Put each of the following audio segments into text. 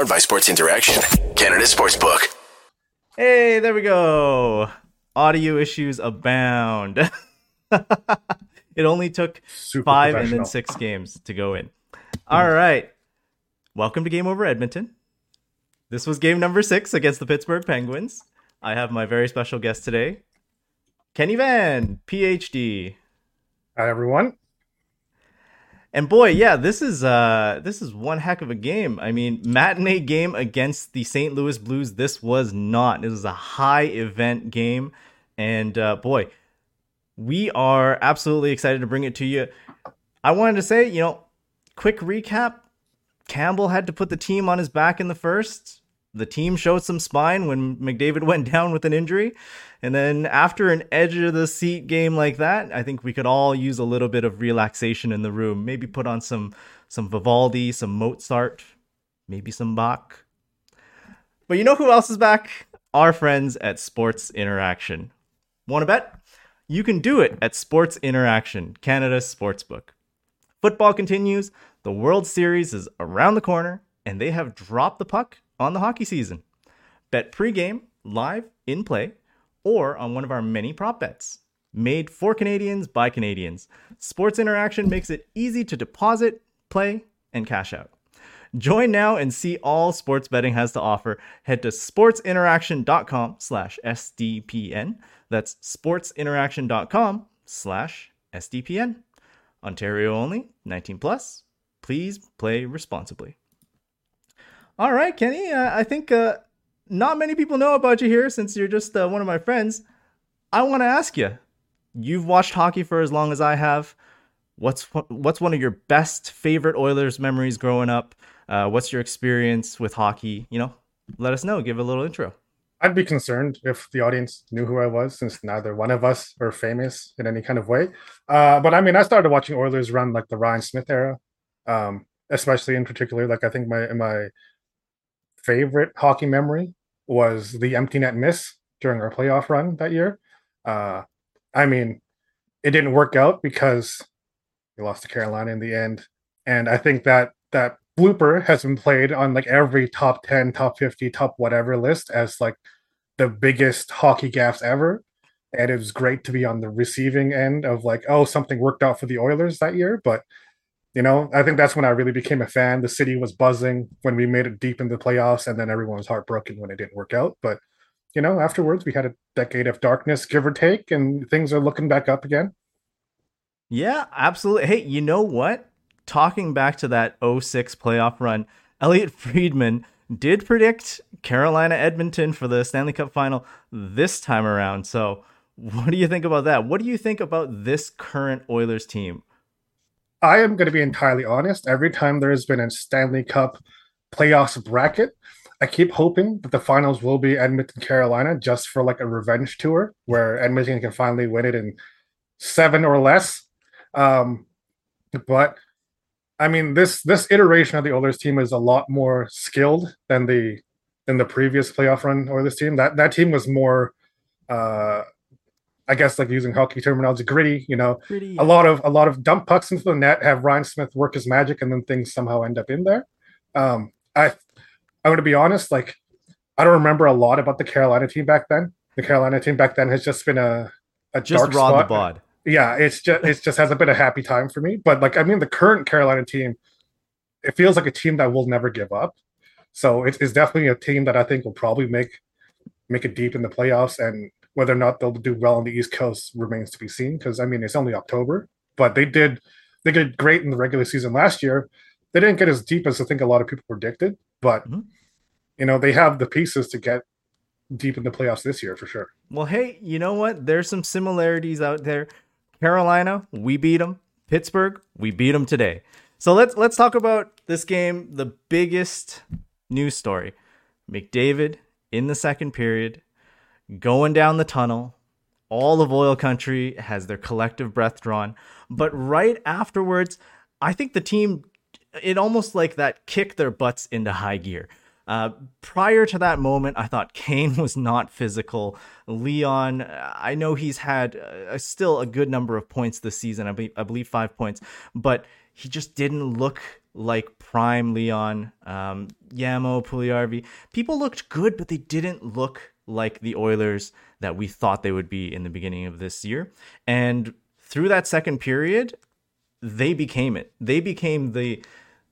Powered by Sports Interaction, Canada Sportsbook. Hey, there we go. Audio issues abound. it only took Super five and then six games to go in. All right. Welcome to Game Over Edmonton. This was game number six against the Pittsburgh Penguins. I have my very special guest today, Kenny Van, PhD. Hi, everyone. And boy, yeah, this is uh this is one heck of a game. I mean, matinee game against the St. Louis Blues. This was not. This was a high event game, and uh, boy, we are absolutely excited to bring it to you. I wanted to say, you know, quick recap. Campbell had to put the team on his back in the first. The team showed some spine when McDavid went down with an injury. And then after an edge of the seat game like that, I think we could all use a little bit of relaxation in the room. Maybe put on some some Vivaldi, some Mozart, maybe some Bach. But you know who else is back? Our friends at Sports Interaction. Want to bet? You can do it at Sports Interaction, Canada's sportsbook. Football continues, the World Series is around the corner, and they have dropped the puck on the hockey season. Bet pregame, live, in play, or on one of our many prop bets. Made for Canadians by Canadians. Sports Interaction makes it easy to deposit, play, and cash out. Join now and see all sports betting has to offer. Head to sportsinteraction.com slash SDPN. That's sportsinteraction.com slash SDPN. Ontario only, 19 plus. Please play responsibly. All right, Kenny. I think uh, not many people know about you here since you're just uh, one of my friends. I want to ask you. You've watched hockey for as long as I have. What's what's one of your best favorite Oilers memories growing up? Uh, what's your experience with hockey? You know, let us know. Give a little intro. I'd be concerned if the audience knew who I was, since neither one of us are famous in any kind of way. Uh, but I mean, I started watching Oilers run like the Ryan Smyth era, um, especially in particular. Like I think my my favorite hockey memory was the empty net miss during our playoff run that year. Uh, I mean, it didn't work out because we lost to Carolina in the end, and I think that that blooper has been played on like every top 10 top 50 top whatever list as like the biggest hockey gaffes ever and it was great to be on the receiving end of like oh something worked out for the oilers that year but you know i think that's when i really became a fan the city was buzzing when we made it deep in the playoffs and then everyone was heartbroken when it didn't work out but you know afterwards we had a decade of darkness give or take and things are looking back up again Yeah, absolutely. Hey, you know what? Talking back to that 06 playoff run, Elliotte Friedman did predict Carolina Edmonton for the Stanley Cup final this time around. So, what do you think about that? What do you think about this current Oilers team? I am going to be entirely honest. Every time there's been a Stanley Cup playoffs bracket, I keep hoping that the finals will be Edmonton, Carolina, just for like a revenge tour where Edmonton can finally win it in seven or less. Um, but I mean, this this iteration of the Oilers team is a lot more skilled than the than the previous playoff run Oilers team. That that team was more, uh, I guess, like using hockey terminology, gritty. You know, Pretty a lot of a lot of dump pucks into the net, have Ryan Smyth work his magic, and then things somehow end up in there. Um, I I'm gonna be honest, like I don't remember a lot about the Carolina team back then. The Carolina team back then has just been a a just dark raw the spot. bod. Yeah, it's just it just hasn't been a happy time for me. But like I mean, the current Carolina team, it feels like a team that will never give up. So it's, it's definitely a team that I think will probably make make it deep in the playoffs, and whether or not they'll do well on the East Coast remains to be seen. Because I mean, it's only October, but they did they did great in the regular season last year. They didn't get as deep as I think a lot of people predicted, but Mhm. you know they have the pieces to get deep in the playoffs this year for sure. Well, hey, you know what? There's some similarities out there. Carolina, we beat them. Pittsburgh, we beat them today. So let's let's talk about this game. The biggest news story: McDavid in the second period, going down the tunnel. All of oil country has their collective breath drawn, but right afterwards, I think the team it almost like that kicked their butts into high gear. Uh, prior to that moment, I thought Kane was not physical. Leon, I know he's had uh, still a good number of points this season. I believe, I believe five points, but he just didn't look like prime Leon, um, Yamo, Puljujarvi. People looked good, but they didn't look like the Oilers that we thought they would be in the beginning of this year. And through that second period, they became it. They became the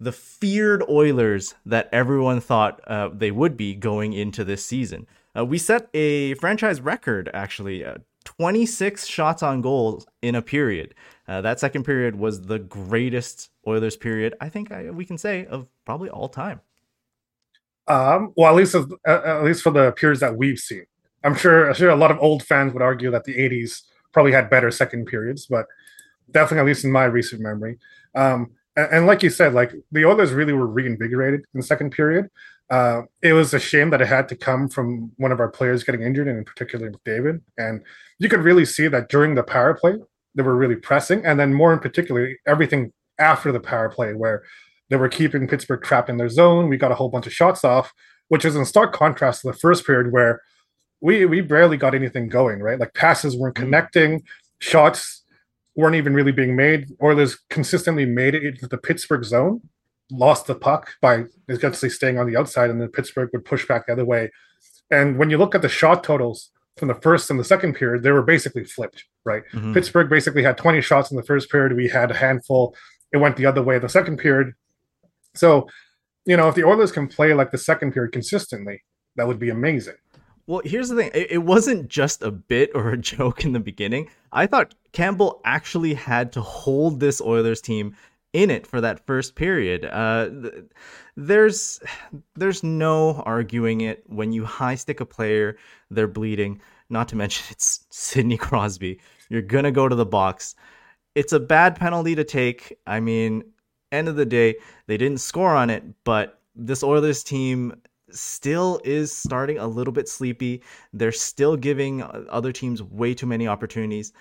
the feared Oilers that everyone thought uh, they would be going into this season. Uh, we set a franchise record, actually, uh, 26 shots on goal in a period. Uh, that second period was the greatest Oilers period, I think I, we can say, of probably all time. Um, well, at least uh, at least for the periods that we've seen, I'm sure I'm sure a lot of old fans would argue that the '80s probably had better second periods, but definitely, at least in my recent memory. Um, and, and, like you said, like the Oilers really were reinvigorated in the second period. Uh, it was a shame that it had to come from one of our players getting injured, and in particular David. And you could really see that during the power play, they were really pressing, and then more in particular, everything after the power play, where they were keeping Pittsburgh trapped in their zone. We got a whole bunch of shots off, which is in stark contrast to the first period where we we barely got anything going, right? Like passes weren't mm-hmm. connecting, shots weren't even really being made. Oilers consistently made it into the Pittsburgh zone, lost the puck by essentially staying on the outside, and then Pittsburgh would push back the other way. And when you look at the shot totals from the first and the second period, they were basically flipped, right? Mm-hmm. Pittsburgh basically had 20 shots in the first period. We had a handful. It went the other way the second period. So, you know, if the Oilers can play like the second period consistently, that would be amazing. Well, here's the thing. It wasn't just a bit or a joke in the beginning. I thought Campbell actually had to hold this Oilers team in it for that first period. Uh, there's there's no arguing it when you high stick a player, they're bleeding. Not to mention it's Sidney Crosby. You're gonna go to the box. It's a bad penalty to take. I mean, end of the day, they didn't score on it, but this Oilers team still is starting a little bit sleepy. They're still giving other teams way too many opportunities.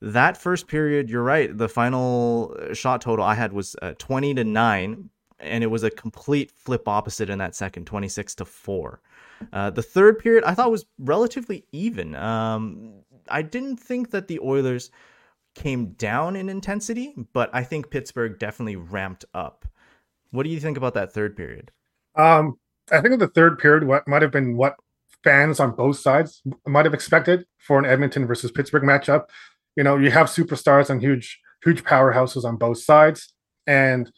That first period, you're right. The final shot total I had was uh, 20 to 9, and it was a complete flip opposite in that second, 26 to 4. Uh, the third period I thought was relatively even. Um, I didn't think that the Oilers came down in intensity, but I think Pittsburgh definitely ramped up. What do you think about that third period? Um, I think the third period what might have been what fans on both sides might have expected for an Edmonton versus Pittsburgh matchup. You know, you have superstars and huge huge powerhouses on both sides, and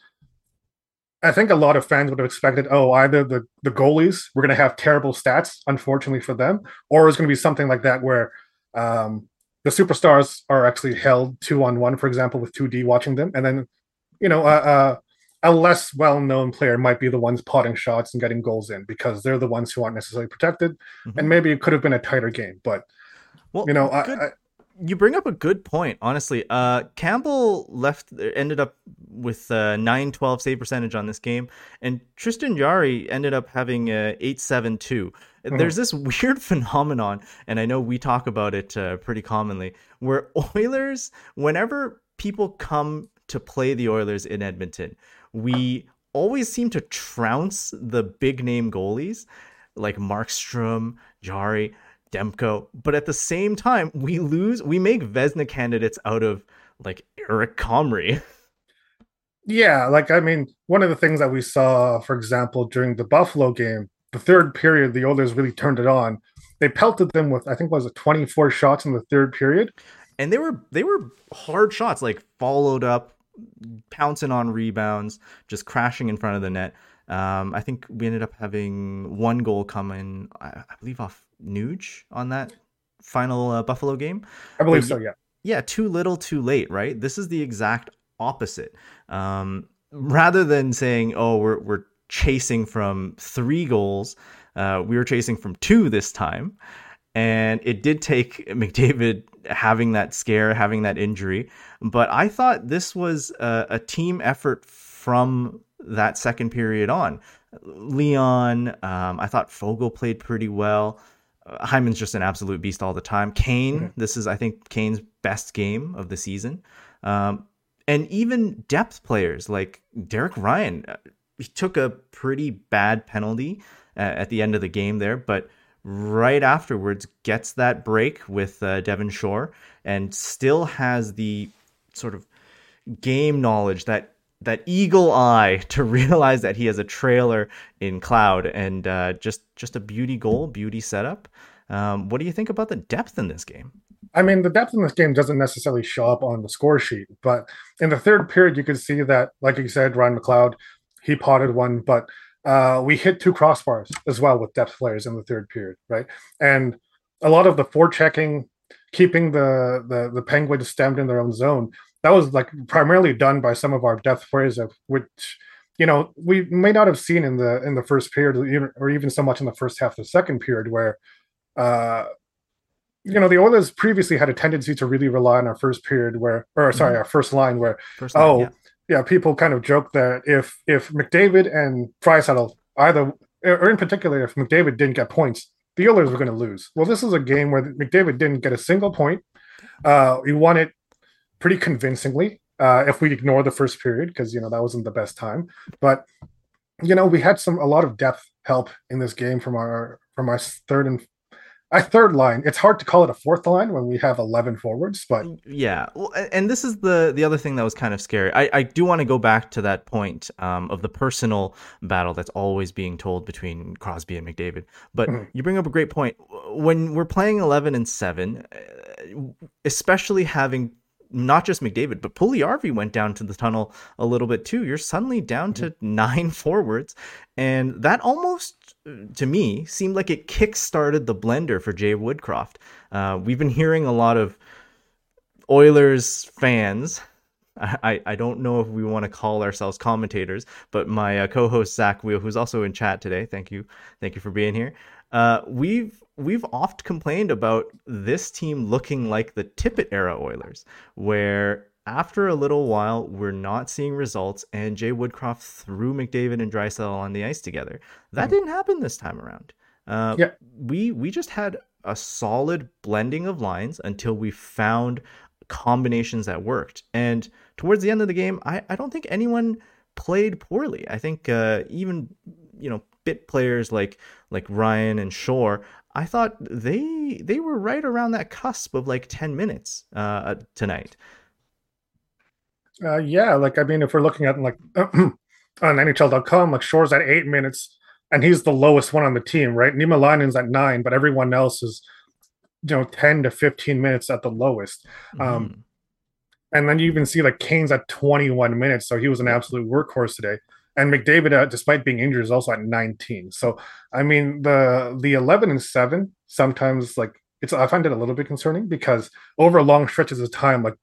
I think a lot of fans would have expected, oh, either the the goalies were going to have terrible stats, unfortunately for them, or it's going to be something like that where um, the superstars are actually held two on one, for example, with two D watching them, and then you know, uh, uh, a less well-known player might be the ones potting shots and getting goals in because they're the ones who aren't necessarily protected, mm-hmm. and maybe it could have been a tighter game. But well, you know, I, you bring up a good point. Honestly, uh, Campbell left ended up with a 9-12 save percentage on this game, and Tristan Jarry ended up having a eight seven two. Mm-hmm. There's this weird phenomenon, and I know we talk about it uh, pretty commonly, where Oilers, whenever people come to play the Oilers in Edmonton, we always seem to trounce the big name goalies like Markstrom, Jarry, Demko, but at the same time, we lose, we make Vezina candidates out of like Eric Comrie. Yeah, like I mean, one of the things that we saw, for example, during the Buffalo game, the third period, the Oilers really turned it on. They pelted them with, I think, was it 24 shots in the third period, and they were they were hard shots, like followed up pouncing on rebounds, just crashing in front of the net. Um, I think we ended up having one goal come in, I, I believe, off Nuge on that final uh, Buffalo game. I believe but, so, yeah. Yeah, too little, too late, right? This is the exact opposite. Um, rather than saying, oh, we're, we're chasing from three goals, uh, we were chasing from two this time. And it did take McDavid having that scare, having that injury. But I thought this was a, a team effort from that second period on. Leon, um, I thought Foegele played pretty well. Uh, Hyman's just an absolute beast all the time. Kane, okay. this is, I think, Kane's best game of the season. Um, and even depth players like Derek Ryan, uh, he took a pretty bad penalty uh, at the end of the game there, but right afterwards gets that break with uh, Devin Shore and still has the sort of game knowledge that that eagle eye to realize that he has a trailer in McLeod and uh, just just a beauty goal, beauty setup. Um, what do you think about the depth in this game? I mean, the depth in this game doesn't necessarily show up on the score sheet, but in the third period, you could see that, like you said, Ryan McLeod, he potted one, but uh, we hit two crossbars as well with depth players in the third period, right? And a lot of the forechecking, keeping the the the Penguins stemmed in their own zone, that was like primarily done by some of our depth players, of which you know we may not have seen in the in the first period, or even so much in the first half of the second period, where uh, you know, the Oilers previously had a tendency to really rely on our first period where, or sorry, mm-hmm. our first line where, first line, oh, yeah. yeah. people kind of joke that if if McDavid and Draisaitl either, or in particular, if McDavid didn't get points, the Oilers were going to lose. Well, this is a game where McDavid didn't get a single point. Uh, he won it pretty convincingly. Uh, if we ignore the first period, because you know that wasn't the best time, but you know we had some a lot of depth help in this game from our from our third and a third line. It's hard to call it a fourth line when we have eleven forwards, but yeah. Well, and this is the the other thing that was kind of scary. I, I do want to go back to that point um, of the personal battle that's always being told between Crosby and McDavid. But mm-hmm. you bring up a great point. When we're playing eleven and seven, uh, especially having not just McDavid, but Puljujarvi went down to the tunnel a little bit too. You're suddenly down to mm-hmm. nine forwards, and that almost, to me, seemed like it kick-started the blender for Jay Woodcroft. Uh, we've been hearing a lot of Oilers fans. I, I don't know if we want to call ourselves commentators, but my uh, co-host Zach Wheel, who's also in chat today, thank you, thank you for being here. Uh, we've we've oft complained about this team looking like the Tippett era Oilers, where after a little while we're not seeing results, and Jay Woodcroft threw McDavid and Draisaitl on the ice together. That mm-hmm. didn't happen this time around. Uh, yeah. we we just had a solid blending of lines until we found combinations that worked. And towards the end of the game, I, I don't think anyone played poorly. I think uh, even you know bit players like like Ryan and Shore, I thought they they were right around that cusp of like 10 minutes uh, tonight. Uh, yeah, like I mean, if we're looking at like on NHL.com, like Shore's at eight minutes, and he's the lowest one on the team, right? Niemelainen's at nine, but everyone else is, you know, 10 to 15 minutes at the lowest. Mm-hmm. Um, and then you even see like Kane's at 21 minutes, so he was an absolute workhorse today and McDavid, uh, despite being injured, is also at 19. So, I mean, the the 11 and seven sometimes like it's I find it a little bit concerning because over long stretches of time, like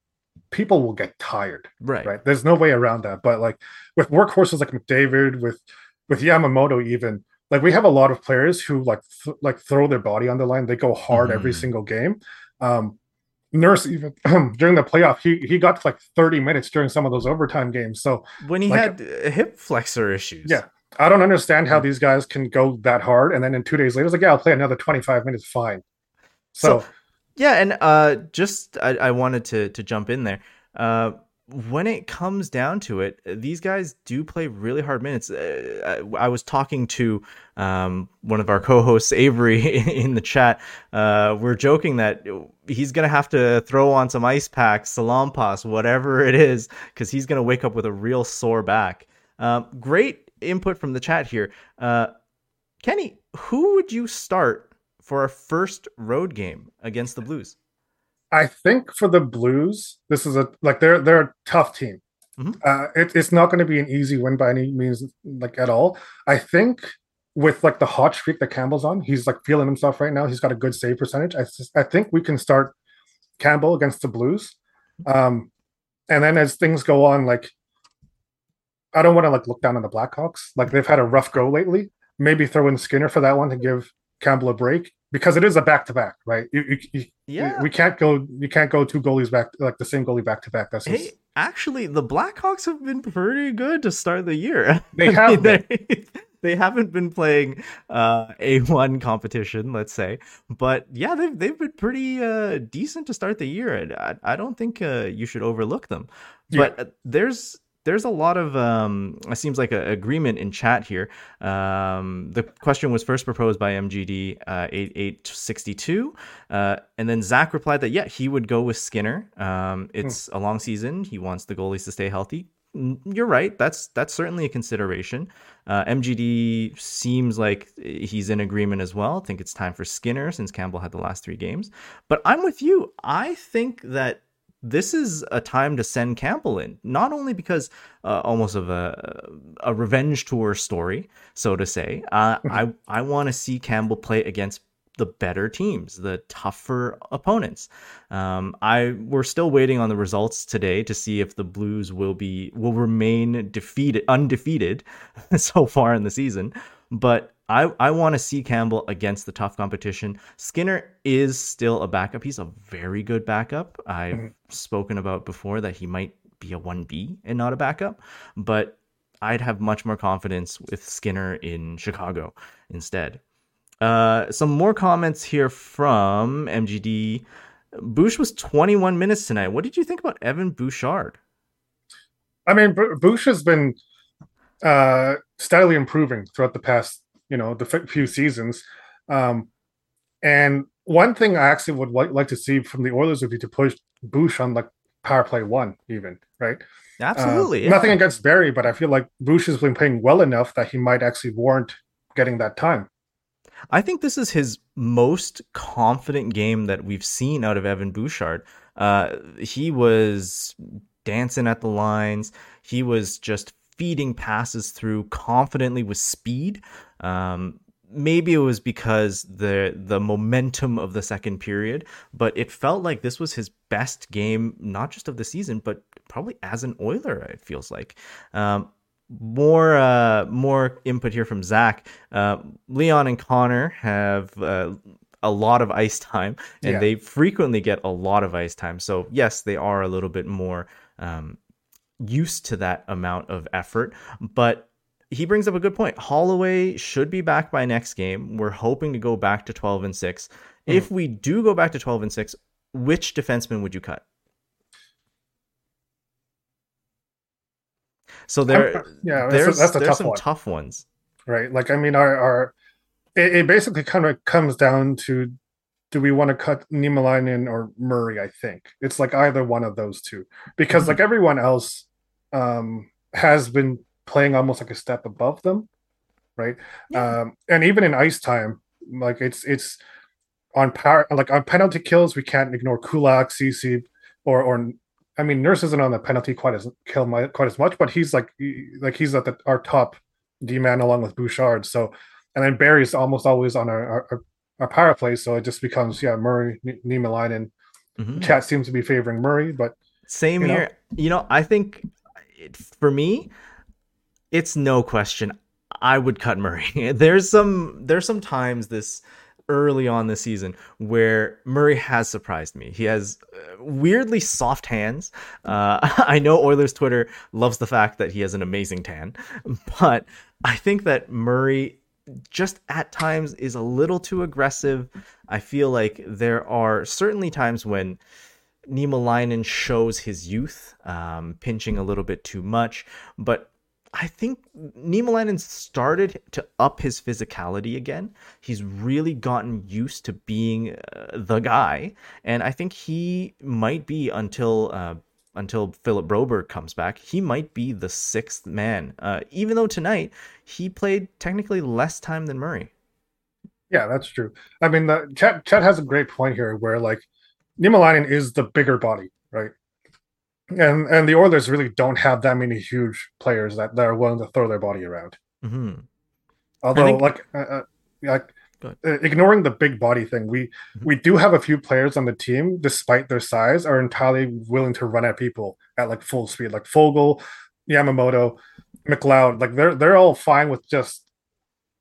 people will get tired. Right. Right. There's no way around that. But like with workhorses like McDavid, with with Yamamoto, even like we have a lot of players who like th- like throw their body on the line. They go hard mm-hmm. every single game. Um, Nurse even during the playoff, he he got like 30 minutes during some of those overtime games. So when he like, had hip flexor issues, yeah, I don't understand how these guys can go that hard, and then in two days later, it's like, yeah, I'll play another 25 minutes, fine. So, so yeah, and uh, just I, I wanted to to jump in there. Uh, when it comes down to it, these guys do play really hard minutes. Uh, I was talking to um, one of our co-hosts, Avery, in the chat. Uh, we're joking that he's gonna have to throw on some ice packs, Salonpas, whatever it is, because he's gonna wake up with a real sore back. Um, great input from the chat here, uh, Kenny. Who would you start for our first road game against the Blues? I think for the Blues, this is a like they're they're a tough team. Mm-hmm. Uh, it, it's not going to be an easy win by any means, like at all. I think with like the hot streak that Campbell's on, he's like feeling himself right now. He's got a good save percentage. I I think we can start Campbell against the Blues, um, and then as things go on, like I don't want to like look down on the Blackhawks. Like they've had a rough go lately. Maybe throw in Skinner for that one to give Campbell a break because it is a back to back, right? You, you, yeah, we can't go. You can't go two goalies back like the same goalie back to back. That's hey, just... actually the Blackhawks have been pretty good to start the year. They have. they, they haven't been playing uh, a one competition, let's say, but yeah, they've they've been pretty uh, decent to start the year. I, I don't think uh, you should overlook them. Yeah. But uh, there's there's a lot of um, it seems like an agreement in chat here. Um, the question was first proposed by MGD uh, 8862, uh, and then Zach replied that yeah he would go with Skinner. Um, it's hmm. a long season. He wants the goalies to stay healthy. you're right. That's that's certainly a consideration. Uh, MGD seems like he's in agreement as well. I think it's time for Skinner since Campbell had the last three games. But I'm with you. I think that this is a time to send Campbell in, not only because uh, almost of a a revenge tour story, so to say. Uh, I I want to see Campbell play against the better teams, the tougher opponents. Um, I we're still waiting on the results today to see if the Blues will be will remain defeated undefeated so far in the season. But I I want to see Campbell against the tough competition. Skinner is still a backup. He's a very good backup. I've mm-hmm. spoken about before that he might be a 1B and not a backup, but I'd have much more confidence with Skinner in Chicago instead. Uh, some more comments here from MGD. Bush was 21 minutes tonight. What did you think about Evan Bouchard? I mean, Bush has been uh, steadily improving throughout the past, you know, the few seasons. Um, and one thing I actually would like, like to see from the Oilers would be to push Bush on like power play one, even right. Absolutely. Uh, yeah. Nothing against Barrie, but I feel like Bush has been playing well enough that he might actually warrant getting that time. I think this is his most confident game that we've seen out of Evan Bouchard. Uh, he was dancing at the lines. He was just feeding passes through confidently with speed. Um, maybe it was because the the momentum of the second period, but it felt like this was his best game, not just of the season, but probably as an Oiler. It feels like. Um, more uh, more input here from Zach. Uh, Leon and Connor have uh, a lot of ice time, and yeah. they frequently get a lot of ice time. So yes, they are a little bit more um, used to that amount of effort. But he brings up a good point. Holloway should be back by next game. We're hoping to go back to twelve and six. Mm. If we do go back to twelve and six, which defenseman would you cut? So there, yeah, there's that's a, that's there's tough some one. tough ones, right? Like I mean, our our it, it basically kind of comes down to do we want to cut Niemelainen or Murray? I think it's like either one of those two because mm-hmm. like everyone else um has been playing almost like a step above them, right? Yeah. Um, and even in ice time, like it's it's on power like on penalty kills, we can't ignore Kulak, Ceci, or or I mean, Nurse isn't on the penalty quite as kill my, quite as much, but he's like he, like he's at the, our top D man along with Bouchard. So, and then Barrie's almost always on our, our, our power play, so it just becomes yeah Murray, Niemelainen, and mm-hmm. Chat seems to be favoring Murray, but same you here. Know. You know, I think it, for me, it's no question. I would cut Murray. there's some there's some times this early on this season where Murray has surprised me. He has uh, weirdly soft hands. Uh, I know Oilers Twitter loves the fact that he has an amazing tan, but I think that Murray just at times is a little too aggressive. I feel like there are certainly times when Niemelainen shows his youth, um, pinching a little bit too much, but I think Niemelainen started to up his physicality again. He's really gotten used to being uh, the guy, and I think he might be until uh, until Philip Broberg comes back. He might be the sixth man, uh, even though tonight he played technically less time than Murray. Yeah, that's true. I mean, the, Chet has a great point here, where like Niemelainen is the bigger body, right? And and the Oilers really don't have that many huge players that, that are willing to throw their body around. Mm-hmm. Although, think... like, uh, uh like uh, ignoring the big body thing, we mm-hmm. we do have a few players on the team, despite their size, are entirely willing to run at people at like full speed, like Foegele, Yamamoto, McLeod. Like they're they're all fine with just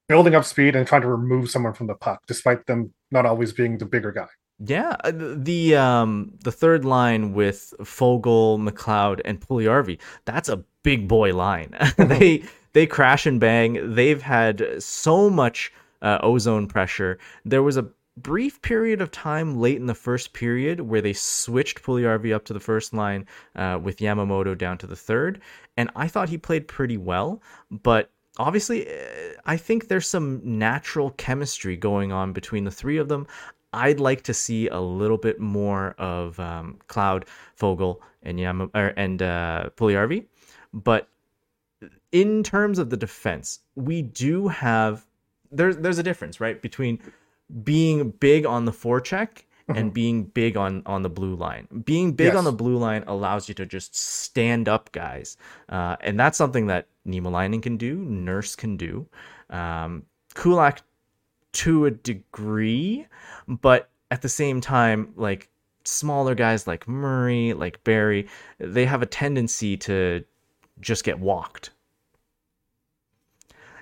building up speed and trying to remove someone from the puck, despite them not always being the bigger guy. Yeah, uh, the um the third line with Foegele, McLeod, and Puljujarvi, that's a big boy line. they they crash and bang. They've had so much uh, ozone pressure. There was a brief period of time late in the first period where they switched Puljujarvi up to the first line uh, with Yamamoto down to the third, and I thought he played pretty well, but obviously uh, i think there's some natural chemistry going on between the three of them I'd like to see a little bit more of um, McLeod, Foegele, and Yam- er, and uh, but in terms of the defense, we do have there's there's a difference, right, between being big on the forecheck and being big on on the blue line. Being big Yes. on the blue line allows you to just stand up guys, uh, and that's something that Niemelainen can do, Nurse can do, um, Kulak to a degree, but at the same time, like smaller guys like Murray, like Barrie, they have a tendency to just get walked.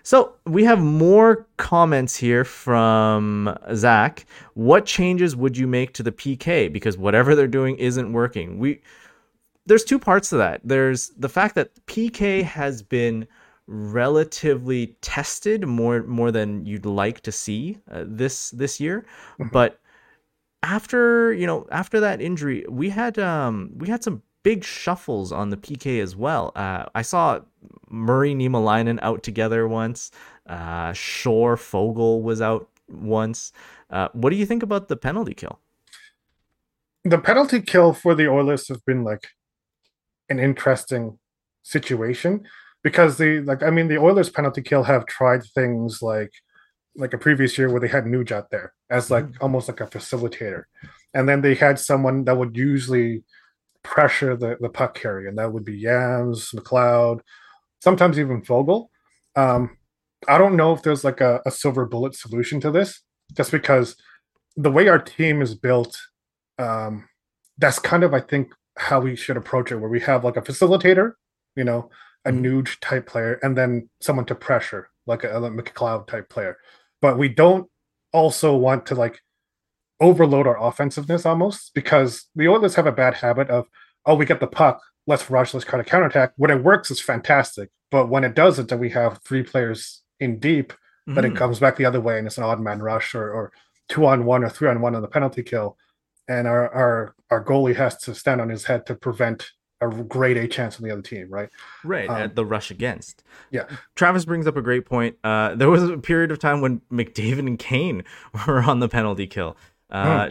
So we have more comments here from Zach. What changes would you make to the PK? Because whatever they're doing isn't working. We there's two parts to that. There's the fact that PK has been relatively tested more more than you'd like to see uh, this this year, but after you know after that injury, we had um we had some big shuffles on the PK as well. Uh, I saw Murray Niemelainen out together once. Uh, Shore Foegele was out once. Uh, what do you think about the penalty kill? the penalty kill for the Oilers have been like an interesting situation because the like I mean the Oilers penalty kill have tried things like like a previous year where they had Nugent there as like almost like a facilitator, and then they had someone that would usually pressure the the puck carrier, and that would be Yams, McLeod, sometimes even Foegele. Um, I don't know if there's like a, a silver bullet solution to this, just because the way our team is built um, that's kind of I think how we should approach it, where we have like a facilitator, you know, a nuge type player, and then someone to pressure, like a, a McLeod type player. But we don't also want to like overload our offensiveness almost because the Oilers have a bad habit of, oh, we get the puck, let's rush, let's try to counterattack. When it works, it's fantastic. But when it doesn't, then we have three players in deep, then Mhm. it comes back the other way and it's an odd man rush or, or two on one or three on one on the penalty kill. And our, our our goalie has to stand on his head to prevent a grade A chance on the other team, right? Right, Um, at the rush against. yeah. Travis brings up a great point. Uh, there was a period of time when McDavid and Kane were on the penalty kill. Uh,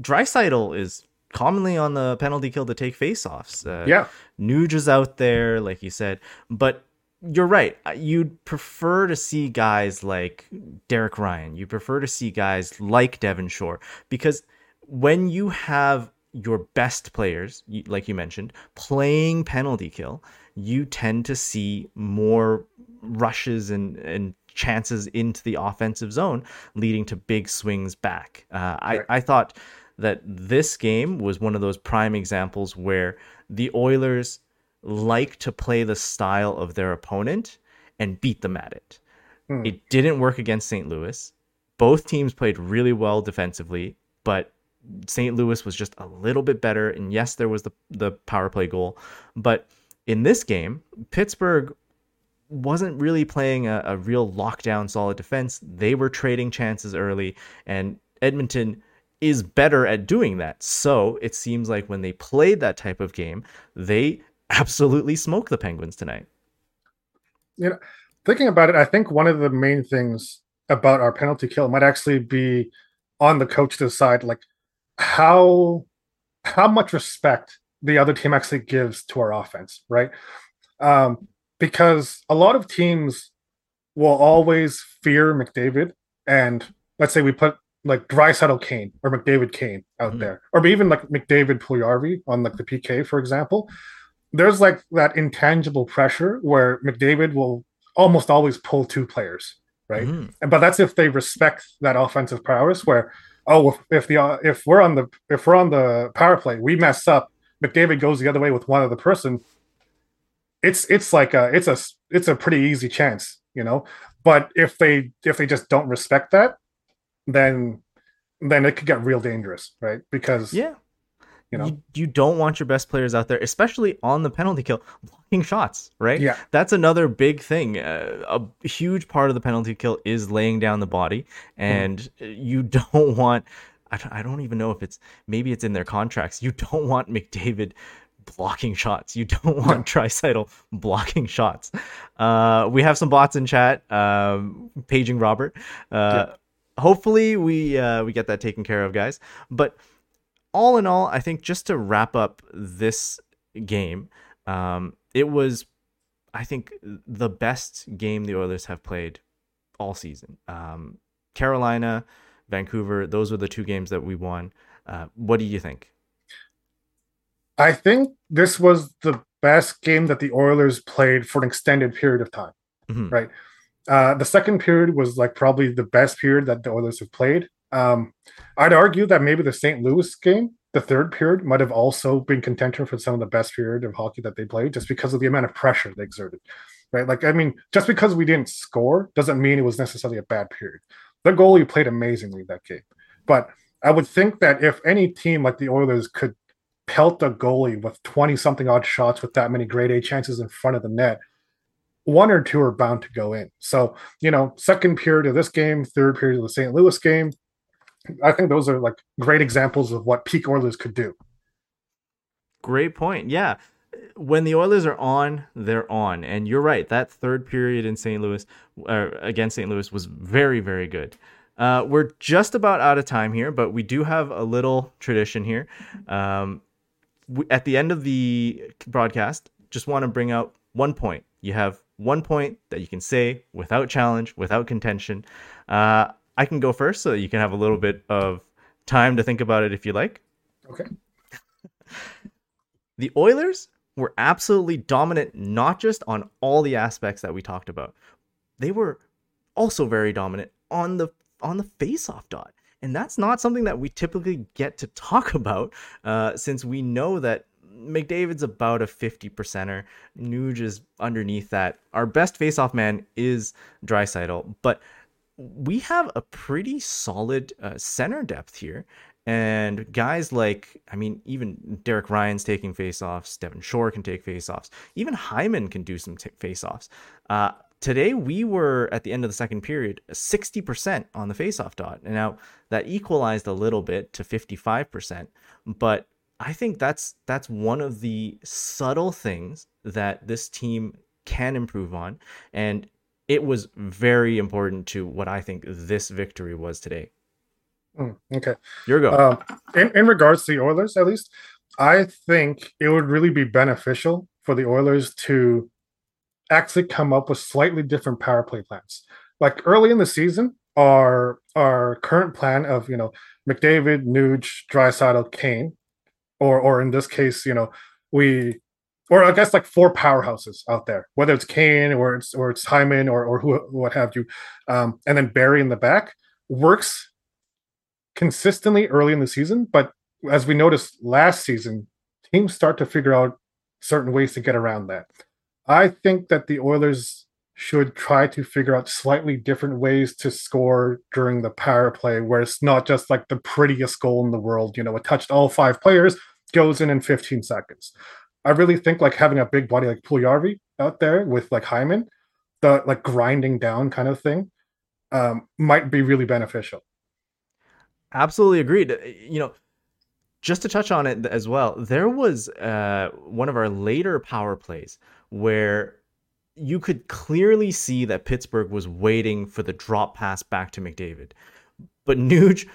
Draisaitl is commonly on the penalty kill to take faceoffs. Uh, Yeah. Nuge is out there, like you said. But you're right. Uh, You'd prefer to see guys like Derek Ryan. You prefer to see guys like Devin Shore because when you have your best players, like you mentioned, playing penalty kill, you tend to see more rushes and, and chances into the offensive zone, leading to big swings back. Uh, I, I thought that this game was one of those prime examples where the Oilers like to play the style of their opponent and beat them at it. Hmm. It didn't work against St. Louis. Both teams played really well defensively, but St. Louis was just a little bit better. And yes, there was the, the power play goal. But in this game, Pittsburgh wasn't really playing a, a real lockdown solid defense. They were trading chances early, and Edmonton is better at doing that. So it seems like when they played that type of game, they absolutely smoked the Penguins tonight. You know, thinking about it, I think one of the main things about our penalty kill might actually be on the coach to decide like how how much respect the other team actually gives to our offense, right? Um, because a lot of teams will always fear McDavid, and let's say we put like Draisaitl Kane or McDavid Kane out Mhm. there, or even like McDavid Puljujärvi on like the PK, for example. There's like that intangible pressure where McDavid will almost always pull two players, right? Mhm. And but that's if they respect that offensive prowess. Where oh, if, the uh, if we're on the if we're on the power play, we mess up. McDavid goes the other way with one other person. It's it's like a it's a it's a pretty easy chance, you know. But if they if they just don't respect that, then then it could get real dangerous, right? Because Yeah. You know? you, you don't want your best players out there, especially on the penalty kill, blocking shots, right? Yeah. That's another big thing. Uh, a huge part of the penalty kill is laying down the body, and you don't want. I don't, I don't even know if it's maybe it's in their contracts. You don't want McDavid blocking shots. You don't want Draisaitl blocking shots. Uh, we have some bots in chat, um, paging Robert. Uh, Hopefully we uh, we get that taken care of, guys. But all in all, I think just to wrap up this game, um, it was I think the best game the Oilers have played all season. Um, Carolina, Vancouver, those were the two games that we won. Uh, what do you think? I think this was the best game that the Oilers played for an extended period of time. Mm-hmm. Right. Uh, the second period was like probably the best period that the Oilers have played. Um, I'd argue that maybe the St. Louis game, the third period, might have also been contender for some of the best period of hockey that they played, just because of the amount of pressure they exerted. Right. Like, I mean, just because we didn't score doesn't mean it was necessarily a bad period. The goalie played amazingly that game. But I would think that if any team like the Oilers could pelt a goalie with 20 something odd shots with that many grade A chances in front of the net, one or two are bound to go in. So, you know, second period of this game, third period of the St. Louis game, I think those are like great examples of what peak Oilers could do. Great point. Yeah. When the Oilers are on, they're on. And you're right. That third period in St. Louis, uh, against St. Louis, was very, very good. Uh, we're just about out of time here, but we do have a little tradition here. Um, we, at the end of the broadcast, just want to bring out one point. You have one point that you can say without challenge, without contention. Uh, I can go first so that you can have a little bit of time to think about it if you like. Okay. the Oilers were absolutely dominant, not just on all the aspects that we talked about. They were also very dominant on the on the face-off dot. And that's not something that we typically get to talk about, uh, since we know that McDavid's about a 50 percenter. Nuge is underneath that. Our best face-off man is Draisaitl, but we have a pretty solid uh, center depth here. And guys like, I mean, even Derek Ryan's taking faceoffs. Devin Shore can take faceoffs. Even Hyman can do some t- faceoffs. Uh, today we were at the end of the second period 60% on the faceoff dot. And now that equalized a little bit to 55%, but I think that's that's one of the subtle things that this team can improve on and it was very important to what I think this victory was today. Mm, okay. Your go. Uh, in, in regards to the Oilers, at least, I think it would really be beneficial for the Oilers to actually come up with slightly different power play plans. Like early in the season, our our current plan of you know McDavid, Nuge, Draisaitl, Kane, or or in this case, you know, we or I guess like four powerhouses out there, whether it's Kane or it's or it's Hyman or or who what have you, um, and then Barrie in the back works consistently early in the season. But as we noticed last season, teams start to figure out certain ways to get around that. I think that the Oilers should try to figure out slightly different ways to score during the power play, where it's not just like the prettiest goal in the world. You know, it touched all five players, goes in in 15 seconds. I really think like having a big body like Puljujarvi out there with like Hyman, the like grinding down kind of thing, um, might be really beneficial. Absolutely agreed. Uh, you know, just to touch on it as well, there was uh, one of our later power plays where you could clearly see that Pittsburgh was waiting for the drop pass back to McDavid. But Nuge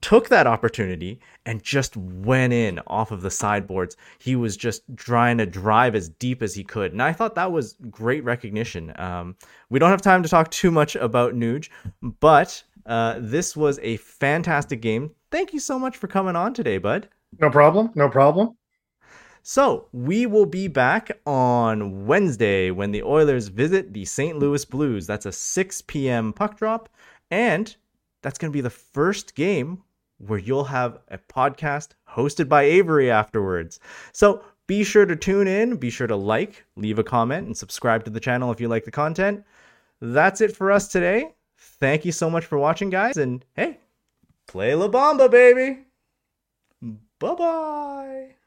took that opportunity and just went in off of the sideboards. He was just trying to drive as deep as he could. And I thought that was great recognition. Um, we don't have time to talk too much about Nuge, but uh, this was a fantastic game. Thank you so much for coming on today, bud. No problem. No problem. So, we will be back on Wednesday when the Oilers visit the St. Louis Blues. That's a 6 p.m. puck drop. And that's going to be the first game where you'll have a podcast hosted by Avery afterwards. So be sure to tune in, be sure to like, leave a comment, and subscribe to the channel if you like the content. That's it for us today. Thank you so much for watching, guys, and hey, play La Bamba, baby! Bye bye!